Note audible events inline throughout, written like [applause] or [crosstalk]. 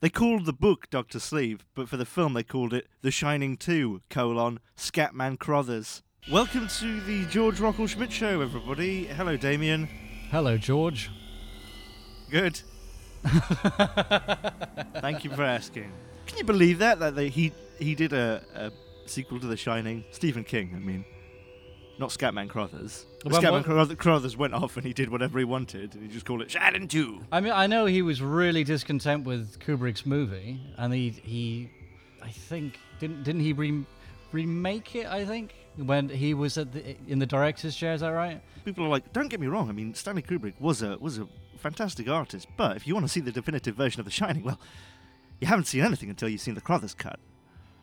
They called the book Doctor Sleep, but for the film they called it The Shining 2, colon, Scatman Crothers. Welcome to the Georg Rockall-Schmidt Show, everybody. Hello, Damien. Hello, George. Good. [laughs] Thank you for asking. Can you believe that? That they, he he did a, a sequel to The Shining? Stephen King, I mean. Not Scatman Crothers. Well, what- Croth- Crothers went off and he did whatever he wanted. And he just called it Shining 2. I mean, I know he was really discontent with Kubrick's movie, and he he, I think didn't didn't he re- remake it? I think when he was at the, in the director's chair. Is that right? People are like, don't get me wrong. I mean, Stanley Kubrick was a was a fantastic artist, but if you want to see the definitive version of The Shining, well, you haven't seen anything until you've seen the Crothers cut.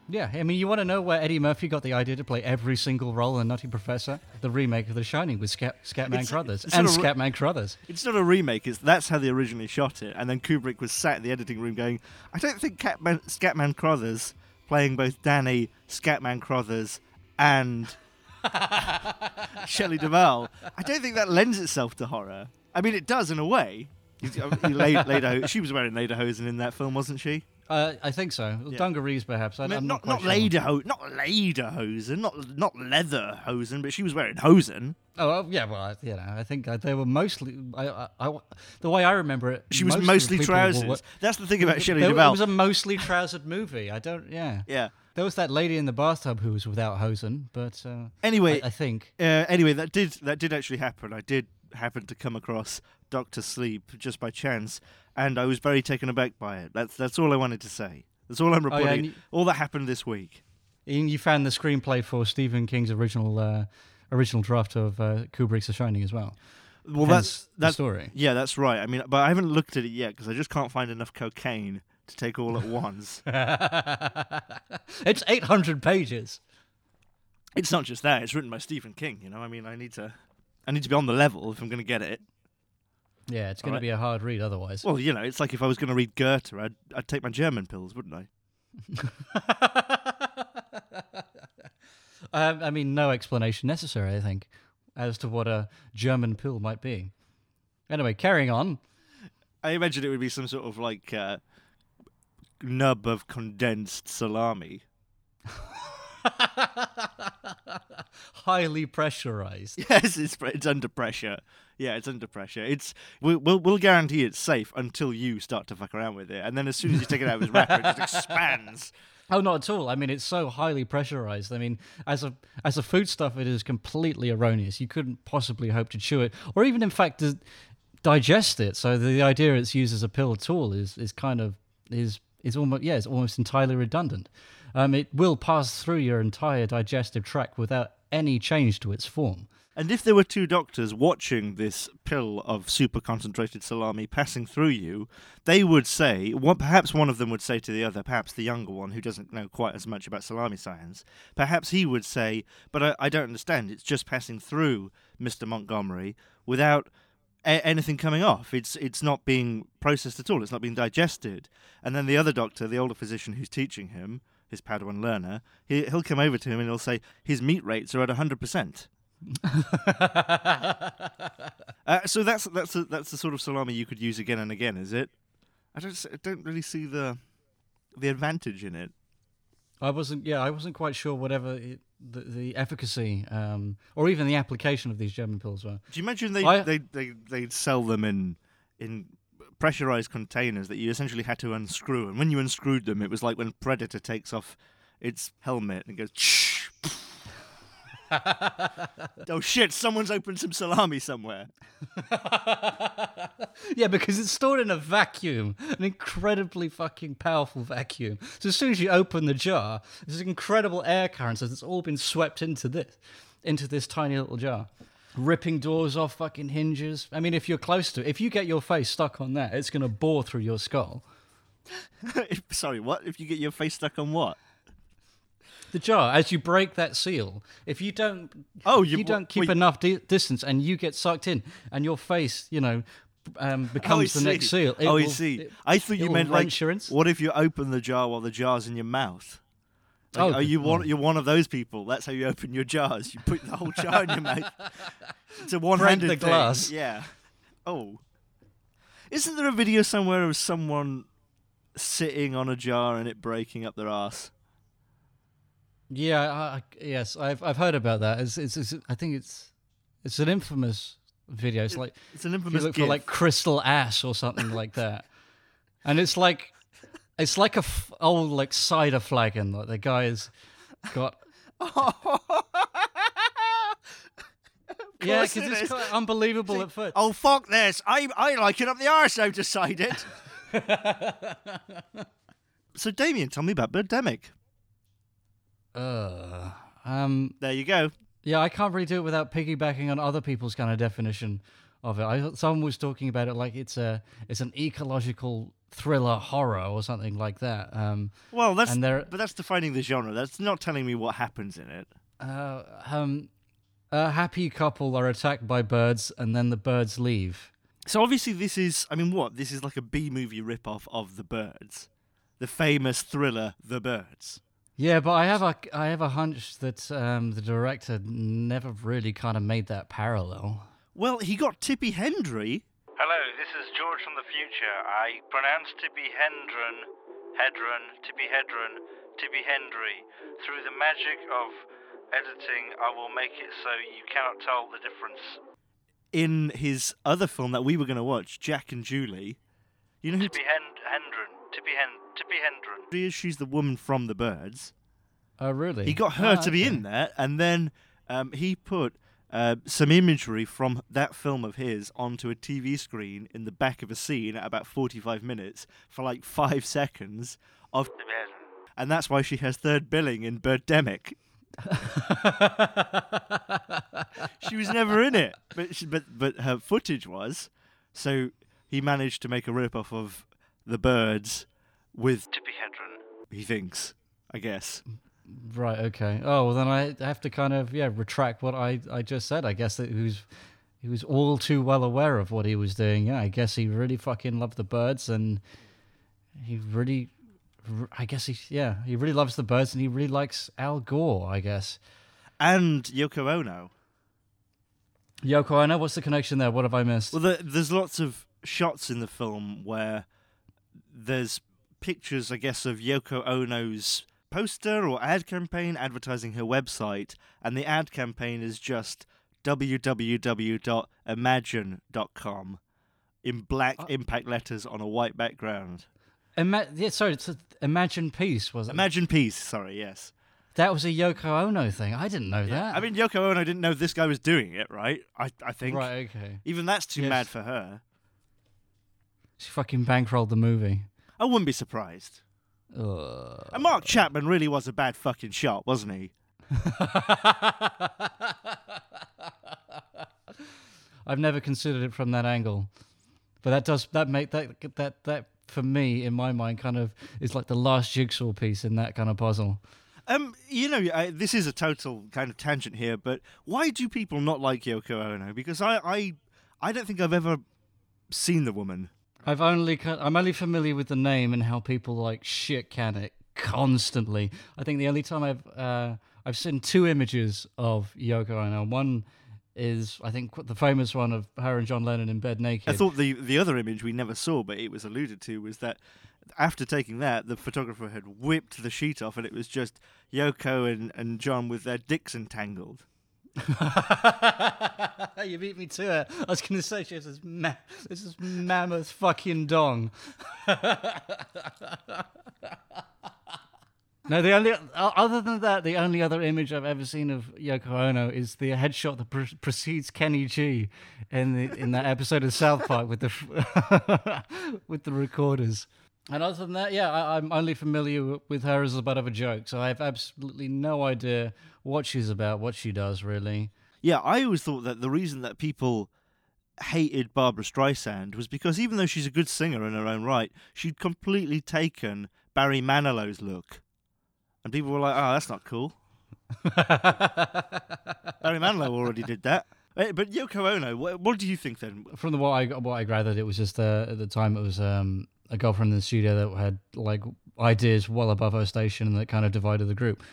Yeah. I mean, you want to know where Eddie Murphy got the idea to play every single role in Nutty Professor? The remake of The Shining with Scat, Scatman It's- Crothers it's and of- Scatman Crothers. It's not a remake. It's that's how they originally shot it. And then Kubrick was sat in the editing room going, I don't think Catman, Scatman Crothers playing both Danny, Scatman Crothers, and [laughs] Shelley Duvall. I don't think that lends itself to horror. I mean, it does in a way. He's- he laid, lederho- she was wearing lederhosen in that film, wasn't she? Uh, I think so. Yeah. Dungarees, perhaps. I, I mean, not not, not sure. lederho- not lederhosen, not not leather hosen, but she was wearing hosen. Oh well, yeah, well, I- you know, I think uh, they were mostly. I, I, I- the way I remember it, She was mostly people were- trousers. That's the thing about Shelley There- Duvall. It was a mostly trousered movie. I don't. Yeah. yeah. There was that lady in the bathtub who was without hosen, but uh, Anyway, I, I think. uh, anyway, that did that did actually happen. I did happen to come across Doctor Sleep just by chance, and I was very taken aback by it. That's that's all I wanted to say. That's all I'm Oh, yeah, reporting. you- all that happened this week. And you found the screenplay for Stephen King's original uh, original draft of uh, Kubrick's The Shining as well. Well, Hence that's the that's story. yeah, that's right. I mean, but I haven't looked at it yet because I just can't find enough cocaine to take all at once. [laughs] it's 800 pages. it's not just that; it's written by Stephen King. You know, I mean, I need to, I need to be on the level if I'm going to get it. Yeah, it's going Alright. to be a hard read otherwise. Well, you know, it's like if I was going to read Goethe, I'd I'd take my German pills, wouldn't I? [laughs] um, I mean, no explanation necessary, I think, as to what a German pill might be. Anyway, carrying on. I imagine it would be some sort of like uh, nub of condensed salami. [laughs] Highly pressurized. Yes, it's it's under pressure. Yeah, it's under pressure. It's we'll we'll, we'll guarantee it's safe until you start to fuck around with it, and then as soon as you take it out of its wrapper, it just [laughs] expands. Oh, not at all. I mean, it's so highly pressurized. I mean, as a as a foodstuff, it is completely erroneous. You couldn't possibly hope to chew it, or even, in fact, digest it. So the, the idea it's used as a pill at all is is kind of is is almost yeah, it's almost entirely redundant. Um, it will pass through your entire digestive tract without any change to its form. And if there were two doctors watching this pill of super concentrated salami passing through you, they would say, one, perhaps one of them would say to the other, perhaps the younger one who doesn't know quite as much about salami science, perhaps he would say, But I, I don't understand, it's just passing through Mr. Montgomery without a- anything coming off. It's, it's not being processed at all, it's not being digested. And then the other doctor, the older physician who's teaching him, his Padawan learner, he, he'll come over to him and he'll say, His meat rates are at 100%. [laughs] Uh, so that's that's a, that's the sort of salami you could use again and again, is it? I don't I don't really see the the advantage in it. I wasn't, yeah, I wasn't quite sure whatever it, the, the efficacy um, or even the application of these German pills were. Do you imagine they I- they they they'd sell them in in pressurized containers that you essentially had to unscrew, and when you unscrewed them, it was like when Predator takes off its helmet and goes. [laughs] oh shit! Someone's opened some salami somewhere. [laughs] Yeah, because it's stored in a vacuum, an incredibly fucking powerful vacuum. So as soon as you open the jar, there's incredible air currents as it's all been swept into this, into this tiny little jar, ripping doors off fucking hinges. I mean, if you're close to it, if you get your face stuck on that, it's gonna bore through your skull. [laughs] Sorry, what? If you get your face stuck on what? The jar, as you break that seal, if you don't, Oh, you- you don't keep enough di- distance, and you get sucked in, and your face, you know, um, [laughs] Oh, becomes I the next seal. it oh, I see. it- I thought you meant like, wrench your ins- what if you open the jar while the jar's in your mouth? Like, Oh, are you one? lord. You're one of those people. That's how you open your jars. You put the whole jar in your mouth. [laughs] It's a one-handed the thing. glass. Yeah. Oh, isn't there a video somewhere of someone sitting on a jar and it breaking up their ass. Yeah, I, yes, I've I've heard about that. It's, it's, it's I think it's it's an infamous video. It's like It's an if you infamous look for like crystal ass or something like that, [laughs] and it's like it's like a f- old like cider flagon. Like the guy has got yeah, because it it's is. quite unbelievable at first. Oh fuck this! I I like it up the arse. I've decided. [laughs] so Damien, tell me about Birdemic. Uh, um, There you go. yeah, I can't really do it without piggybacking on other people's kind of definition of it. I thought someone was talking about it like it's a it's an ecological thriller horror or something like that. Um, Well, that's but that's defining the genre. That's not telling me what happens in it. uh, um, a happy couple are attacked by birds and then the birds leave. So obviously this is I mean what? This is like a B movie rip-off of The Birds. The famous thriller The Birds. Yeah, but I have a I have a hunch that um, the director never really kind of made that parallel. Well, he got Tippi Hendry. Hello, this is George from the future. I pronounce Tippi Hendron, Hedron, Tippi Hedron, Tippi Hendry. Through the magic of editing, I will make it so you cannot tell the difference. in his other film that we were going to watch, Jack and Julie. You know who Tippi Hen- Hendron, Tippi Hen- Tippi Hendron. she is? She's the woman from The Birds. Oh, really? He got her Ah, to be okay. in there, and then um, he put uh, some imagery from that film of his onto a TV screen in the back of a scene at about 45 minutes for like five seconds of, and that's why she has third billing in Birdemic. [laughs] she was never in it, but she, but but her footage was. So he managed to make a rip-off of the birds with Tippi Hedren. he thinks, I guess. Right. Okay. Oh well, then I have to kind of yeah retract what I, I just said. I guess that he was he was all too well aware of what he was doing. Yeah. I guess he really fucking loved the birds and he really, I guess he yeah he really loves the birds and he really likes Al Gore. I guess. And Yoko Ono. Yoko, I know what's the connection there. What have I missed? Well, the, there's lots of shots in the film where there's pictures, I guess, of Yoko Ono's poster or ad campaign advertising her website, and the ad campaign is just www.imagine.com in black uh, impact letters on a white background. Ima- yeah, sorry, it's Imagine Peace was it? Imagine Peace, sorry, yes. that was a Yoko Ono thing. I didn't know that. I mean, Yoko Ono didn't know this guy was doing it, right? I, I think. right. Okay. Even that's too Yes. mad for her. She fucking bankrolled the movie. I wouldn't be surprised. Ugh. And Mark Chapman really was a bad fucking shot, wasn't he? [laughs] I've never considered it from that angle, but that does that make that that that for me in my mind kind of is like the last jigsaw piece in that kind of puzzle. Um, you know, I, this is a total kind of tangent here, but why do people not like Yoko Ono? Because I, I, I don't think I've ever seen the woman. I've only I'm only familiar with the name and how people like shit can it constantly. I think the only time I've uh, I've seen two images of Yoko Ono. One is I think the famous one of her and John Lennon in bed naked. I thought the the other image we never saw, but it was alluded to, was that after taking that, the photographer had whipped the sheet off, and it was just Yoko and, and John with their dicks entangled. [laughs] you beat me to it. I was going to say she has this, ma- this is mammoth fucking dong. [laughs] no, the only other than that, the only other image I've ever seen of Yoko Ono is the headshot that pre- precedes Kenny G in the in that episode of South Park with the [laughs] with the recorders. And other than that, yeah, I, I'm only familiar with her as a butt of a joke, so I have absolutely no idea what she's about, what she does, really. Yeah, I always thought that the reason that people hated Barbra Streisand was because even though she's a good singer in her own right, she'd completely taken Barry Manilow's look. And people were like, oh, that's not cool. [laughs] Barry Manilow already did that. Eh, But Yoko Ono, what, what do you think then? From the what I what I gathered, it was just uh, at the time it was um, a girlfriend in the studio that had like ideas well above her station and that kind of divided the group.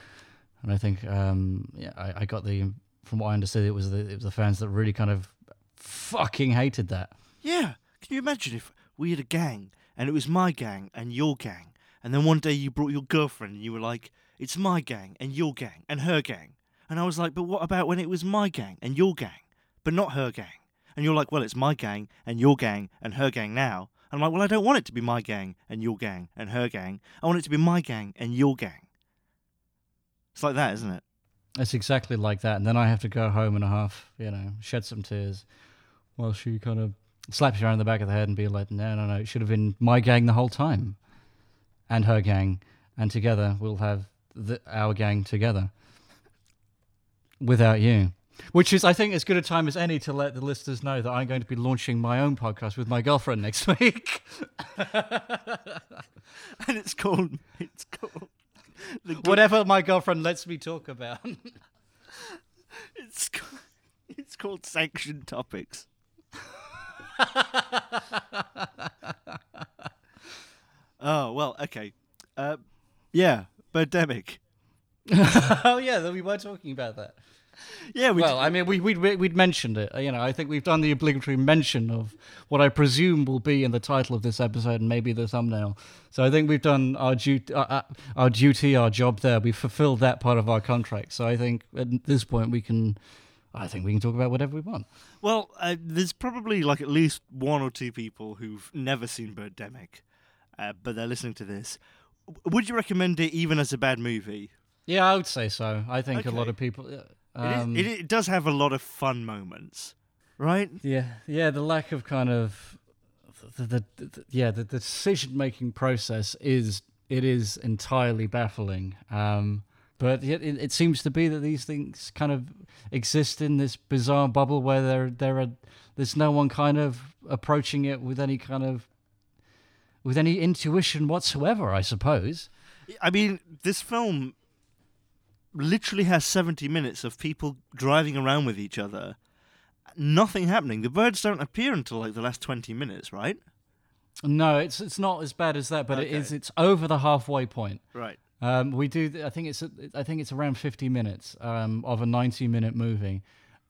And I think um, yeah, I, I got the from what I understood, it was the it was the fans that really kind of fucking hated that. Yeah, can you imagine if we had a gang and it was my gang and your gang. And then one day you brought your girlfriend and you were like, it's my gang and your gang and her gang. And I was like, but what about when it was my gang and your gang, but not her gang? And you're like, well, it's my gang and your gang and her gang now. I'm like, well, I don't want it to be my gang and your gang and her gang. I want it to be my gang and your gang. It's like that, isn't it? It's exactly like that. And then I have to go home and a half, you know, shed some tears while she kind of slaps you around the back of the head and be like, no, no, no, it should have been my gang the whole time and her gang. And together we'll have the, our gang together without you. Which is, I think, as good a time as any to let the listeners know that I'm going to be launching my own podcast with my girlfriend next week. [laughs] and it's called, it's called, Whatever my girlfriend lets me talk about. [laughs] it's, it's called Sanctioned Topics. [laughs] oh, well, okay. Uh, yeah, Birdemic. oh, yeah, we were talking about that. Yeah, we well, I mean, we, we, we'd mentioned it. You know, I think we've done the obligatory mention of what I presume will be in the title of this episode and maybe the thumbnail. So I think we've done our, duty, uh, uh, our duty, our job there. We've fulfilled that part of our contract. So I think at this point we can, I think we can talk about whatever we want. Well, uh, there's probably like at least one or two people who've never seen Birdemic, uh, but they're listening to this. Would you recommend it even as a bad movie? Yeah, I would say so. I think a lot of people. It is- Um, it, it does have a lot of fun moments, right? Yeah, yeah. The lack of kind of the, the, the yeah the, the decision making process is it is entirely baffling. Um, but it, it, it seems to be that these things kind of exist in this bizarre bubble where there there are there's no one kind of approaching it with any kind of with any intuition whatsoever. I suppose. I mean, this film literally has 70 minutes of people driving around with each other, nothing happening. The birds don't appear until like the last 20 minutes, right? No, it's it's not as bad as that, but it Okay. is. It's over the halfway point. Right. Um, we do. I think it's. I think it's around fifty minutes um, of a ninety-minute movie,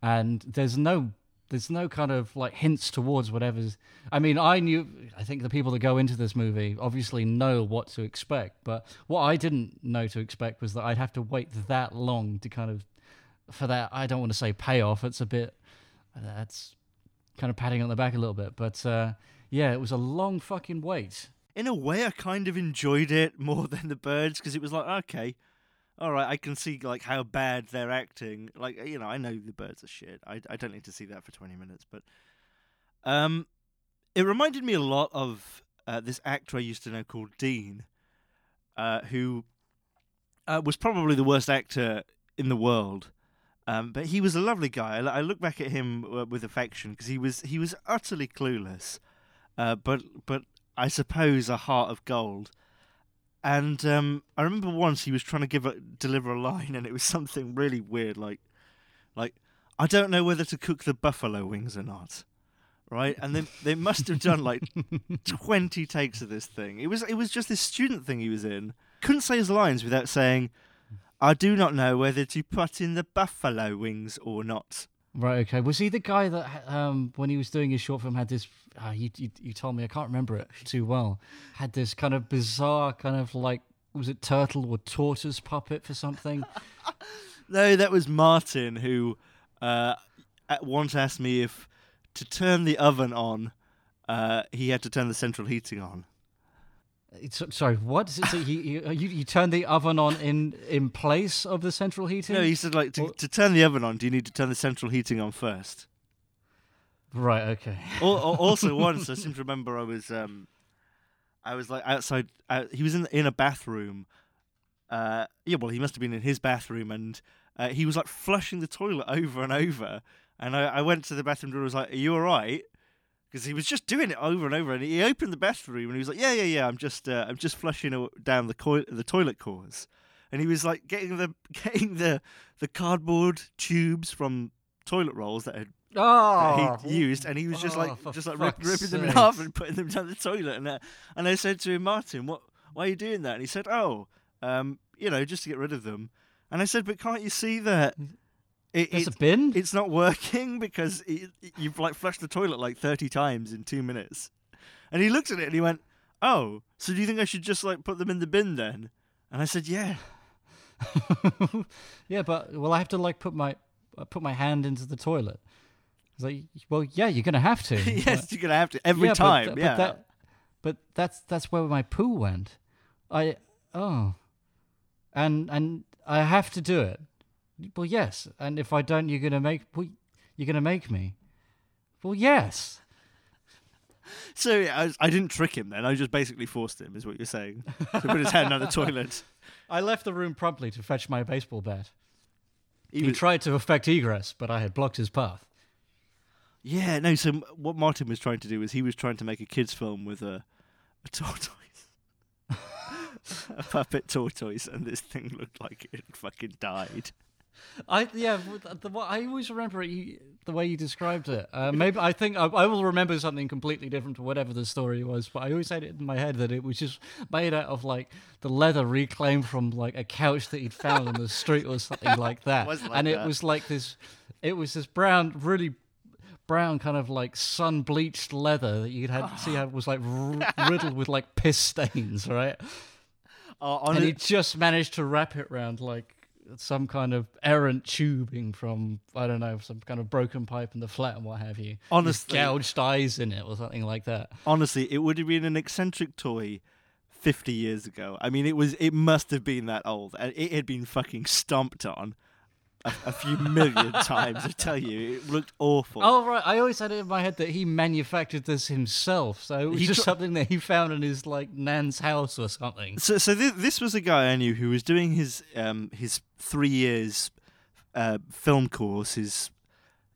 and there's no. There's no kind of like hints towards whatever's. I mean, I knew. I think the people that go into this movie obviously know what to expect, but what I didn't know to expect was that I'd have to wait that long to kind of for that. I don't want to say payoff. It's a bit. That's kind of patting on the back a little bit, but uh, yeah, it was a long fucking wait. In a way, I kind of enjoyed it more [laughs] than the birds because it was like, okay, all right, I can see like how bad they're acting. Like, you know, I know the birds are shit. I, I don't need to see that for 20 minutes, but um, it reminded me a lot of uh, this actor I used to know called Dean, uh, who uh, was probably the worst actor in the world. Um, but he was a lovely guy. I, I look back at him uh, with affection because he was he was utterly clueless, uh, but but I suppose a heart of gold. And um, I remember once he was trying to give a, deliver a line, and it was [laughs] something really weird, like like I don't know whether to cook the buffalo wings or not, right? And they they must have done like [laughs] twenty takes of this thing. It was it was just this student thing he was in. Couldn't say his lines without saying, "I do not know whether to put in the buffalo wings or not." Right. Okay. Was he the guy that, um, when he was doing his short film, had this? Uh, you, you you told me I can't remember it too well. Had this kind of bizarre, kind of like was it turtle or tortoise puppet for something? [laughs] No, that was Martin who uh, once asked me if to turn the oven on, uh, he had to turn the central heating on. It's, sorry, what? So he, you you turn the oven on in in place of the central heating? No, he said like to, to turn the oven on, do you need to turn the central heating on first? Right. Okay. Al- al- [laughs] also, once I seem to remember, I was um, I was like outside. Uh, he was in in a bathroom. Uh, yeah, well, he must have been in his bathroom, and uh, he was like flushing the toilet over and over. And I, I went to the bathroom door. and was like, "Are you all right?" Because he was just doing it over and over. And he opened the bathroom, and he was like, "Yeah, yeah, yeah. I'm just uh, I'm just flushing down the coi- the toilet cores." And he was like getting the [laughs] getting the the cardboard tubes from toilet rolls that had that Oh, he'd used, and he was just Oh, like for just like rip, ripping them in half and putting them down the toilet. And uh, and I said to him, Martin, what why are you doing that? And he said, Oh, um, you know, just to get rid of them. And I said, But can't you see that it, There's it, a bin. it's not working because it, you've like flushed the toilet like thirty times in two minutes? And he looked at it and he went, oh, so do you think I should just like put them in the bin then? And I said, yeah. [laughs] yeah, but well, I have to like put my uh, put my hand into the toilet. It's like, well, yeah, you're gonna have to. [laughs] yes, But- you're gonna have to every yeah, time. But, yeah. but, that, but that's that's where my poo went. I oh, and and I have to do it. Well, yes, and if I don't, you're gonna make well, you're gonna make me. Well, yes. So yeah, I, was- I didn't trick him then. I just basically forced him, is what you're saying, to put his hand on the [laughs] toilet. I left the room promptly to fetch my baseball bat. He He, was- tried to effect egress, but I had blocked his path. yeah, no. So what Martin was trying to do was he was trying to make a kids' film with a, a tortoise, [laughs] a puppet tortoise, and this thing looked like it fucking died. [laughs] I yeah, the, the, I always remember it, you, the way you described it. Uh, maybe I think I, I will remember something completely different to whatever the story was. But I always had it in my head that it was just made out of like the leather reclaimed from like a couch that he'd found on the street or something [laughs] like that. was like and it was like this, it was this brown, really brown kind of like sun bleached leather that you'd had see how it was like r- [laughs] riddled with like piss stains, right? Uh, and he just managed to wrap it around like some kind of errant tubing from I don't know some kind of broken pipe in the flat and what have you. Just Honestly- gouged eyes in it or something like that. honestly, it would have been an eccentric toy 50 years ago. I mean, it was. It must have been that old, and it had been fucking stomped on a, a few million [laughs] times. I tell you, it looked awful. Oh right, I always had it in my head that he manufactured this himself, so it was He just tr- something that he found in his like nan's house or something. So, so th- this was a guy I knew who was doing his um, his three years uh, film course, his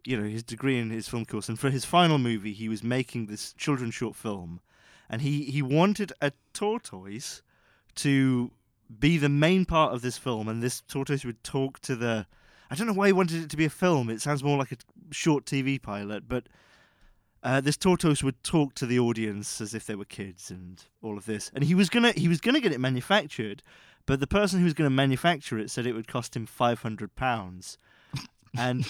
you know his degree in his film course, and for his final movie, he was making this children's short film, and he he wanted a tortoise to be the main part of this film, and this tortoise would talk to the. I don't know why he wanted it to be a film. It sounds more like a short TV pilot, but uh, this tortoise would talk to the audience as if they were kids and all of this. And he was gonna he was gonna get it manufactured, but the person who was gonna manufacture it said it would cost him five hundred pounds. And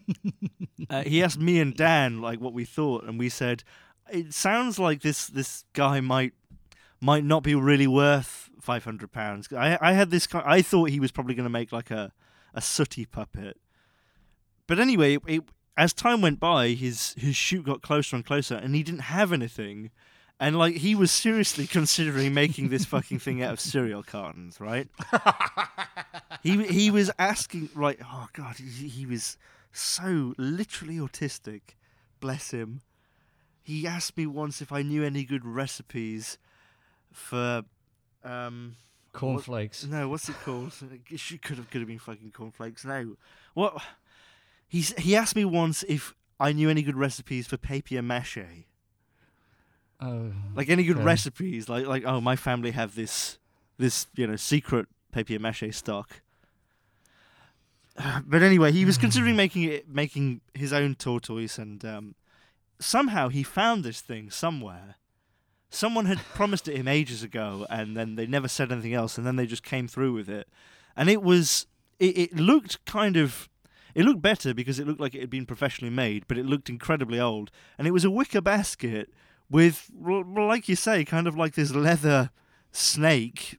[laughs] uh, he asked me and Dan like what we thought, and we said it sounds like this this guy might might not be really worth five hundred pounds. I I had this I thought he was probably going to make like a a sooty puppet, but anyway, it, as time went by, his his shoot got closer and closer, and he didn't have anything. And like he was seriously [laughs] considering making this fucking thing out of cereal cartons, right? [laughs] he he was asking like, oh god, he, he was so literally autistic. Bless him. He asked me once if I knew any good recipes for um Cornflakes. no, what's it called? [laughs] She could have could have been fucking cornflakes. No, what? He's he asked me once if I knew any good recipes for papier mâché. Oh, Like any good Okay. recipes, like like oh my family have this this you know secret papier mâché stock. [sighs] But anyway, he was considering making it making his own tortoise, and um, somehow he found this thing somewhere. Someone had promised it him ages ago, and then they never said anything else, and then they just came through with it, and it was it, it looked kind of it looked better because it looked like it had been professionally made, but it looked incredibly old, and it was a wicker basket with, like you say, kind of like this leather snake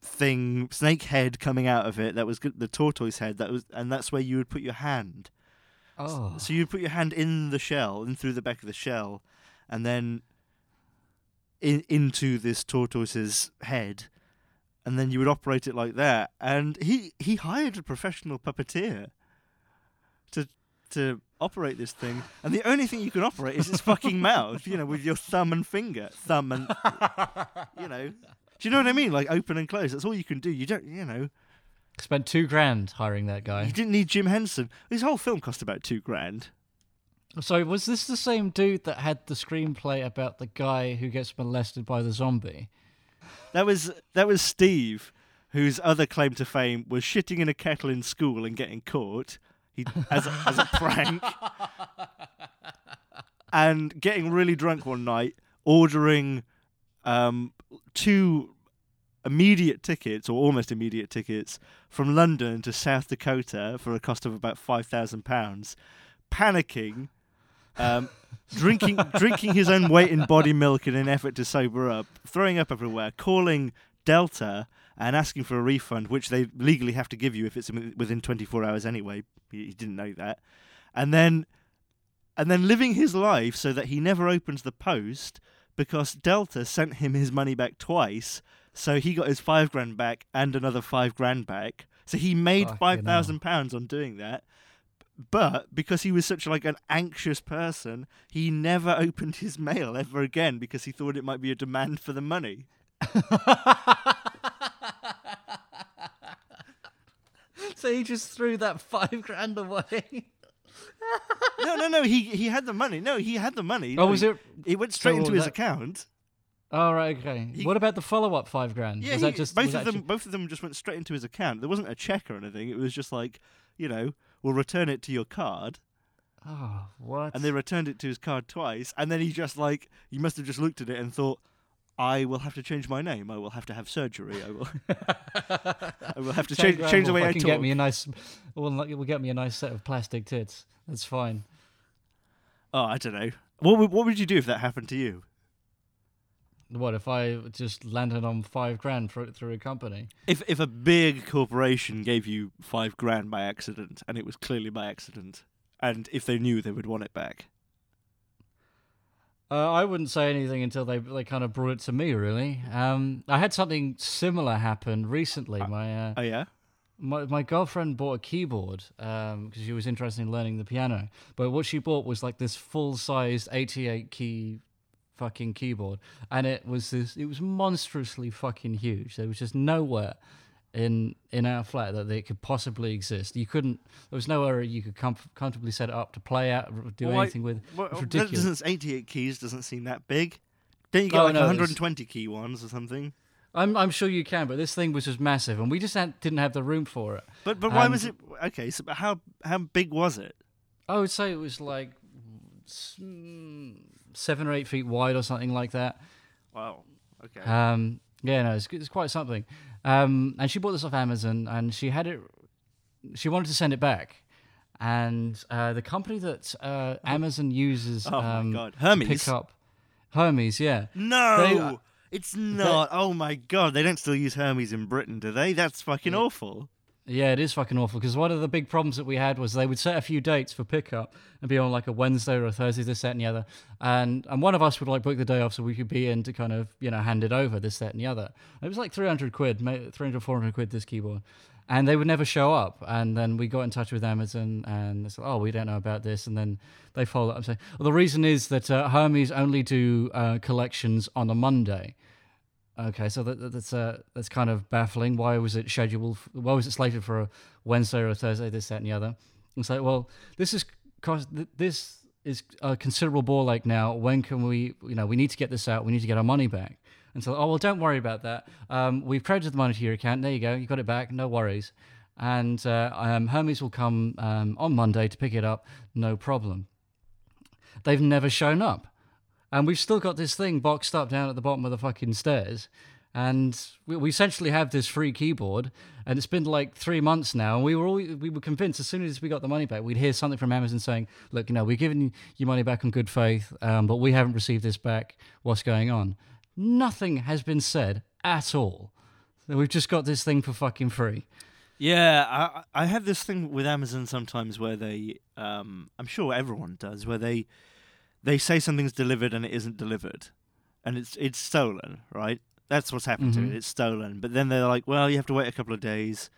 thing, snake head coming out of it. That was good- the tortoise head. That was, and that's where you would put your hand. oh. So you'd put your hand in the shell, in through the back of the shell, and then in, into this tortoise's head, and then you would operate it like that. And he he hired a professional puppeteer to to operate this thing, and the only thing you can operate is its fucking [laughs] mouth. You know, with your thumb and finger, thumb and [laughs] you know. Do you know what I mean? Like open and close. That's all you can do. You don't, you know. Spent two grand hiring that guy. You didn't need Jim Henson. His whole film cost about two grand. Sorry, was this the same dude that had the screenplay about the guy who gets molested by the zombie? That was that was Steve, whose other claim to fame was shitting in a kettle in school and getting caught. He as a, as a prank, [laughs] and getting really drunk one night, ordering um, two immediate tickets or almost immediate tickets from London to South Dakota for a cost of about five thousand pounds. Panicking, um, drinking drinking his own weight in body milk in an effort to sober up, throwing up everywhere, calling Delta and asking for a refund, which they legally have to give you if it's within 24 hours anyway. He, didn't know that, and then and then living his life so that he never opens the post because Delta sent him his money back twice, so he got his five grand back and another five grand back. So he made Fucking five thousand pounds on doing that. But because he was such like an anxious person, he never [laughs] opened his mail ever again because he thought it might be a demand for the money. [laughs] so he just threw that five grand away. No, no, no. He he had the money. No, he had the money. Oh, No, was it? It went straight So into his that- account. All right, okay. He- what about the follow-up five grand? Yeah, was he- that just both of them. ju- Both of them just went straight into his account. There wasn't a check or anything. It was just like, you know, we'll return it to your card, Oh, what? and they returned it to his card twice. And then he just like, he must have just looked at it and thought, I will have to change my name. I will have to have surgery. I will. [laughs] I will have to Ten change change the way I talk. Get me a nice. Will will get me a nice set of plastic tits. That's fine. Oh, I don't know. What would, what would you do if that happened to you? What if I just landed on five grand for, through a company? If if a big corporation gave you five grand by accident, and it was clearly by accident, and if they knew they would want it back, Uh, I wouldn't say anything until they they kind of brought it to me. Really, um, I had something similar happen recently. My uh, oh yeah, my, my girlfriend bought a keyboard because she was interested in learning the piano. But what she bought was like this full sized 88 key fucking keyboard, and it was this. It was monstrously fucking huge. There was just nowhere in in our flat that it could possibly exist. You couldn't. There was nowhere you could comf- comfortably set it up to play out, or do Well, I- anything with. Well, It's uh, ridiculous. doesn't 88 keys doesn't seem that big. Don't you get Oh, like no, 120 key ones or something? I'm I'm sure you can, but this thing was just massive, and we just had, didn't have the room for it. But but why was it okay? So how how big was it? I would say it was like seven or eight feet wide or something like that. Wow. Okay. Um, yeah, no, it's, it's quite something. Um, and she bought this off Amazon, and she had it. She wanted to send it back, and uh, the company that uh, Amazon uses [laughs] oh um, my god, Hermes. pick up Hermes, yeah. No, They- uh, it's not. oh my god, they don't still use Hermes in Britain, do they? That's fucking Yeah. awful. Yeah, it is fucking awful because one of the big problems that we had was they would set a few dates for pickup and be on like a Wednesday or a Thursday, this, that, and the other. And and one of us would like book the day off so we could be in to kind of, you know, hand it over, this, that, and the other. It was like 300 quid, ma- 300, 400 quid, this keyboard. And they would never show up. And then we got in touch with Amazon and they said, oh, we don't know about this. And then they followed up and say, well, the reason is that uh, Hermes only do uh, collections on a Monday. Okay, so that, that- that's uh, that's kind of baffling. Why was it scheduled? f- Why was it slated for a Wednesday or a Thursday? This, that, and the other. It's like, well, this is cost. This is a considerable ball like now. When can we? You know, we need to get this out. We need to get our money back. And so, oh well, don't worry about that. Um, we've credited the money to your account. There you go. You got it back. No worries. And uh, um, Hermes will come um, on Monday to pick it up. No problem. They've never shown up and we've still got this thing boxed up down at the bottom of the fucking stairs. And we, essentially have this free keyboard, and it's been like three months now. And we were all, we were convinced as soon as we got the money back, we'd hear something from Amazon saying, "Look, you know, we're giving you your money back on good faith, um, but we haven't received this back. What's going on?" Nothing has been said at all. We've just got this thing for fucking free. Yeah, I I have this thing with Amazon sometimes where they, um, I'm sure everyone does, where they they say something's delivered and it isn't delivered, and it's it's stolen, right? That's what's happened to Mhm. it. It's stolen. But then they're like, well, you have to wait a couple of days,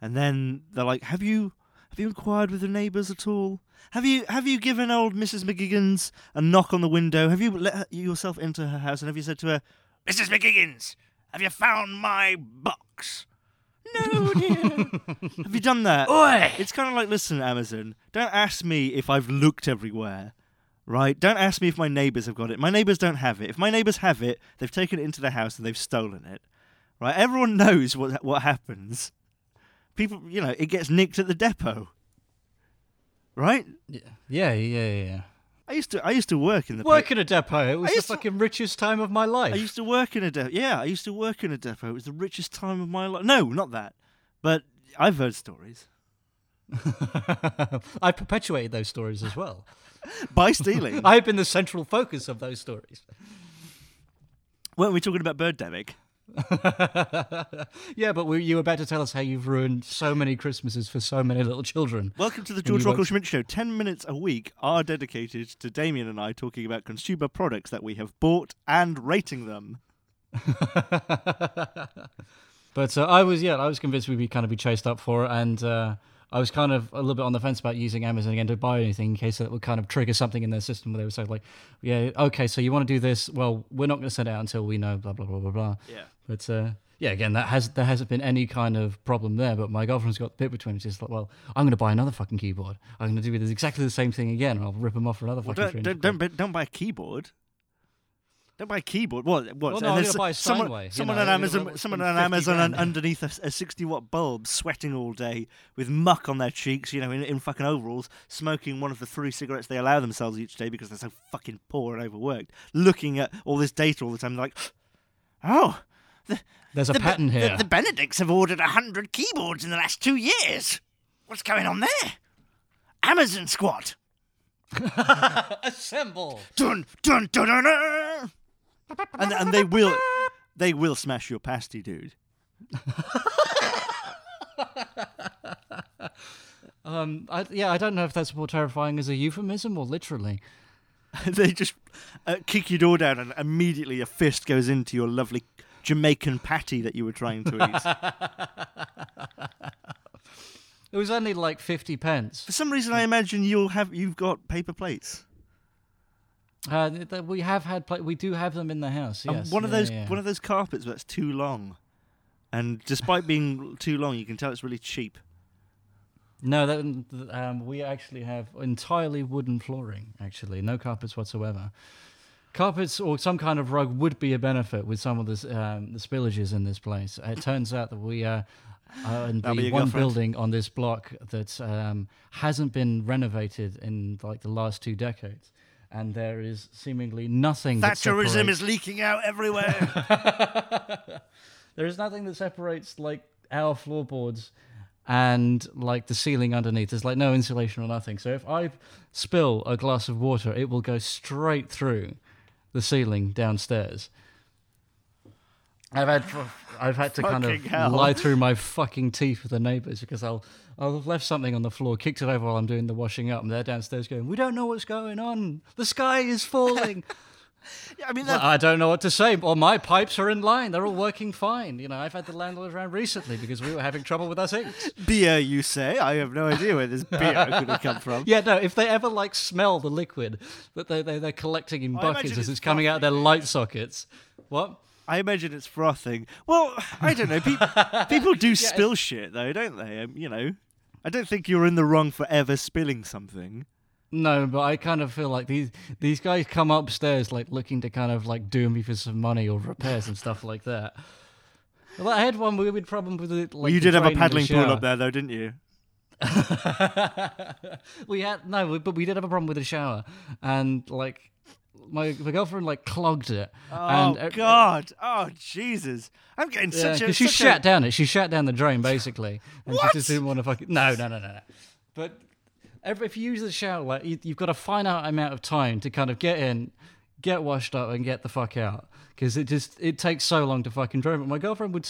and then they're like, have you have you inquired with the neighbours at all? Have you have you given old Mrs. McGiggins a knock on the window? Have you let her, yourself into her house and have you said to her, Mrs. McGiggins, have you found my box? No, dear. [laughs] have you done that? Oi! It's kind of like, listen, Amazon, don't ask me if I've looked everywhere, right? Don't ask me if my neighbours have got it. My neighbours don't have it. If my neighbours have it, they've taken it into the house and they've stolen it, right? Everyone [laughs] knows what what happens. People, you know, it gets nicked at the depot, right? Yeah, yeah, yeah. yeah. I used to, I used to work in the. Work at a depot. It was the used to- fucking richest time of my life. I used to work in a depot. Yeah, I used to work in a depot. It was the richest time of my life. No, not that. But I've heard stories. [laughs] I perpetuated those stories as well. [laughs] By stealing. I've been the central focus of those stories. Weren't we talking about Birdemic? [laughs] yeah, but we, you were about to tell us how you've ruined so many Christmases for so many little children. Welcome to the George you Schmidt Show. Ten minutes a week are dedicated to Damien and I talking about consumer products that we have bought and rating them. [laughs] But uh, I was, yeah, I was convinced we'd be kind of be chased up for it, and uh, I was kind of a little bit on the fence about using Amazon again to buy anything in case that would kind of trigger something in their system where they would say like, yeah, okay, so you want to do this? Well, we're not going to send it out until we know blah blah blah blah blah. Yeah. But uh, yeah, again, that has there hasn't been any kind of problem there. But my girlfriend's got the bit between. She's like, well, I'm going to buy another fucking keyboard. I'm going to do this exactly the same thing again, and I'll rip them off for another Well, fucking. don't, don't, don't, don't buy a keyboard. Don't buy a keyboard. What? What? Well, no, I'm then gonna s- buy a someone, Steinway, you someone know, on Amazon. we'll Someone on Amazon grand. underneath a, a sixty watt bulb, sweating all day with muck on their cheeks. You know, in, in fucking overalls, smoking one of the three cigarettes they allow themselves each day because they're so fucking poor and overworked. Looking at all this data all the time, like, oh. The, There's a the, pattern here. The, Benedicts have ordered a hundred keyboards in the last two years. What's going on there? Amazon squad. [laughs] Assemble. dun dun dun dun, dun. And and they will they will smash your pasty, dude. [laughs] Um, I, yeah, I don't know if that's more terrifying as a euphemism or literally. [laughs] they just uh, kick your door down, and immediately a fist goes into your lovely Jamaican patty that you were trying to eat. [laughs] It was only like fifty pence. For some reason, I imagine you'll have you've got paper plates. Uh, we have had, pla- we do have them in the house. And Yes, one of yeah, those yeah. one of those carpets that's too long, and despite being [laughs] too long, you can tell it's really cheap. No, that, um, we actually have entirely wooden flooring. Actually, no carpets whatsoever. Carpets or some kind of rug would be a benefit with some of this, um, the spillages in this place. It turns out that we uh, are in That'll be the one building on this block that um, hasn't been renovated in like the last two decades, and there is seemingly nothing. that Thatcherism separates- is leaking out everywhere. [laughs] There is nothing that separates like our floorboards and like the ceiling underneath. There's like no insulation or nothing. So if I spill a glass of water, it will go straight through the ceiling downstairs. I've had I've had to kind of hell. lie through my fucking teeth with the neighbours because I'll I'll have left something on the floor, kicked it over while I'm doing the washing up, and they're downstairs going, "We don't know what's going on. The sky is falling." [laughs] Yeah, I mean, Well, I don't know what to say. Well, my pipes are in line. They're all working fine. You know, I've had the landlord around recently because we were having trouble with our sinks. beer, you say? I have no idea where this beer could have come from. [laughs] Yeah, no, if they ever like smell the liquid that they, they, they're collecting in buckets as it's it's coming out of their light sockets. What? I imagine it's frothing. Well, I don't know. Pe- [laughs] people do spill shit, though, don't they? Um, you know, I don't think you're in the wrong for ever spilling something. No, but I kind of feel like these these guys come upstairs like looking to kind of like do me for some money or repairs and stuff like that. Well, I had one weird problem with it. Like well, you did have a drain in the paddling pool up there, though, didn't you? [laughs] we had no, but we did have a problem with the shower, and like my my girlfriend like clogged it. Oh and, uh, God! Oh Jesus! I'm getting Yeah, such a. she such shat a, down it. She shat down the drain basically, [laughs] and What? she just didn't want to fucking. No, no, no, no, no. But every, if you use the shower, like you, you've got a finite amount of time to kind of get in, get washed up, and get the fuck out. Because it just it takes so long to fucking drain. But my girlfriend would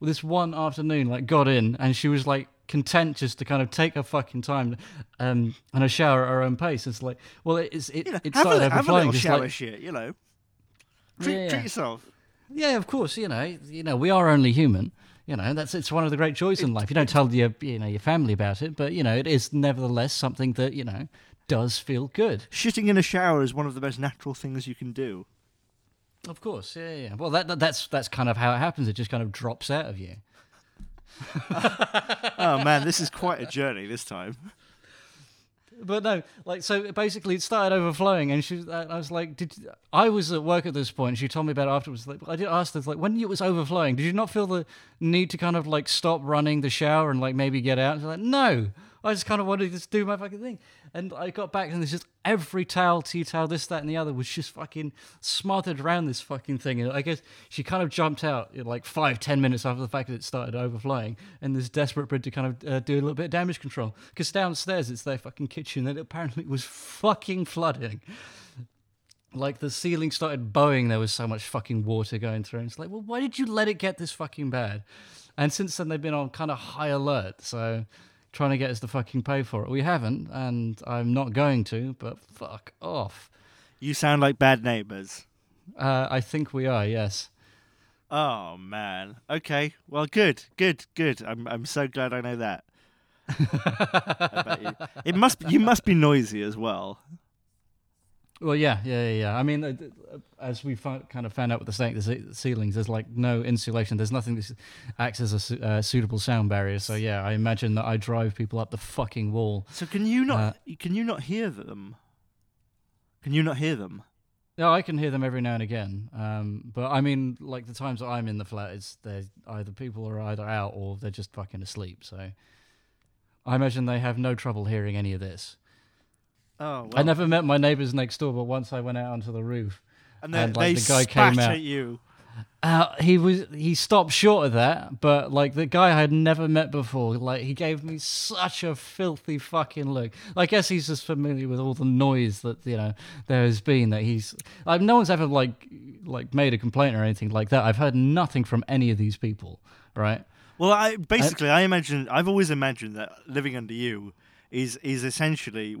this one afternoon like got in, and she was like content just to kind of take her fucking time um, and a shower at her own pace. It's like, well, it's it, You know, it have, started a, have a shower like, shit, you know. Treat, Yeah, treat yourself. Yeah, of course. You know, you know, we are only human. You know, that's it's one of the great joys in life. You don't tell your you know your family about it, but you know, it is nevertheless something that you know does feel good. Shitting in a shower is one of the most natural things you can do. Of course, yeah, yeah. Well, that, that that's that's kind of how it happens. It just kind of drops out of you. [laughs] Oh man, this is quite a journey this time. But no, like so basically it started overflowing, and she uh, I was like, did I was at work at this point? And she told me about it afterwards. Like I did ask this, like when it was overflowing, did you not feel the need to kind of like stop running the shower and like maybe get out? She's like, no, I just kind of wanted to just do my fucking thing. And I got back, and there's just every towel, tea towel, this, that, and the other was just fucking smothered around this fucking thing. And I guess she kind of jumped out like five, ten minutes after the fact that it started overflowing, and there's desperate bid to kind of uh, do a little bit of damage control. Because downstairs, it's their fucking kitchen, it apparently was fucking flooding. Like the ceiling started bowing, there was so much fucking water going through. And it's like, well, why did you let it get this fucking bad? And since then, they've been on kind of high alert. So trying to get us to fucking pay for it. We haven't, and I'm not going to, but fuck off. You sound like bad neighbors. Uh, I think we are, yes. Oh man. Okay. Well, good, good, good. I'm I'm so glad I know that. [laughs] I bet you. It must be, you must be noisy as well. Well, yeah, yeah, yeah. yeah. I mean, uh, uh, as we found, kind of found out with the snake, the ce- ceilings, there's like no insulation. There's nothing that acts as a su- uh, suitable sound barrier. So yeah, I imagine that I drive people up the fucking wall. So can you not Uh, can you not hear them? Can you not hear them? No, I can hear them every now and again. Um, but I mean, like the times that I'm in the flat, it's they're either people are either out or they're just fucking asleep. So I imagine they have no trouble hearing any of this. Oh, well. I never met my neighbors next door, but once I went out onto the roof, And, then and, like, the guy came out. at you. uh, he was he stopped short of that. But like the guy I had never met before, like he gave me such a filthy fucking look. I guess he's just familiar with all the noise that you know there has been. That he's like no one's ever like like made a complaint or anything like that. I've heard nothing from any of these people. Right? Well, I basically I imagine I've always imagined that living under you is is essentially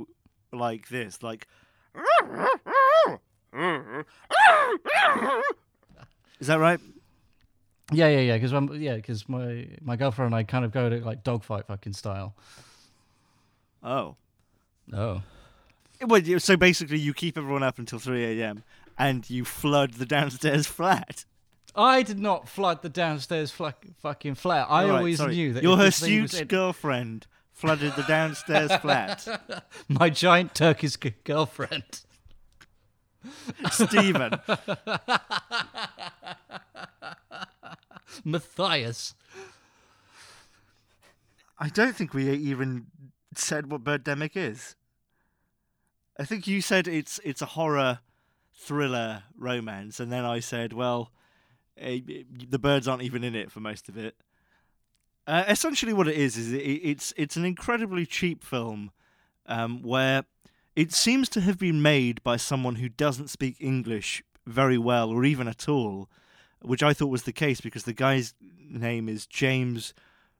like this, like. Is that right? Yeah, yeah, yeah. Because yeah, because my my girlfriend and I kind of go to like dogfight fucking style. Oh. Oh. Well, so basically, you keep everyone up until 3 a.m. and you flood the downstairs [laughs] flat. I did not flood the downstairs fla- fucking flat. I right, always sorry. knew that your if this thing hirsute in- girlfriend flooded the downstairs flat. [laughs] my giant Turkish girlfriend. Stephen. [laughs] Matthias. I don't think we even said what Birdemic is. I think you said it's it's a horror thriller romance, and then I said, well, eh, the birds aren't even in it for most of it. Uh, essentially, what it is is it, it's it's an incredibly cheap film um, where it seems to have been made by someone who doesn't speak English very well or even at all, which I thought was the case because the guy's name is James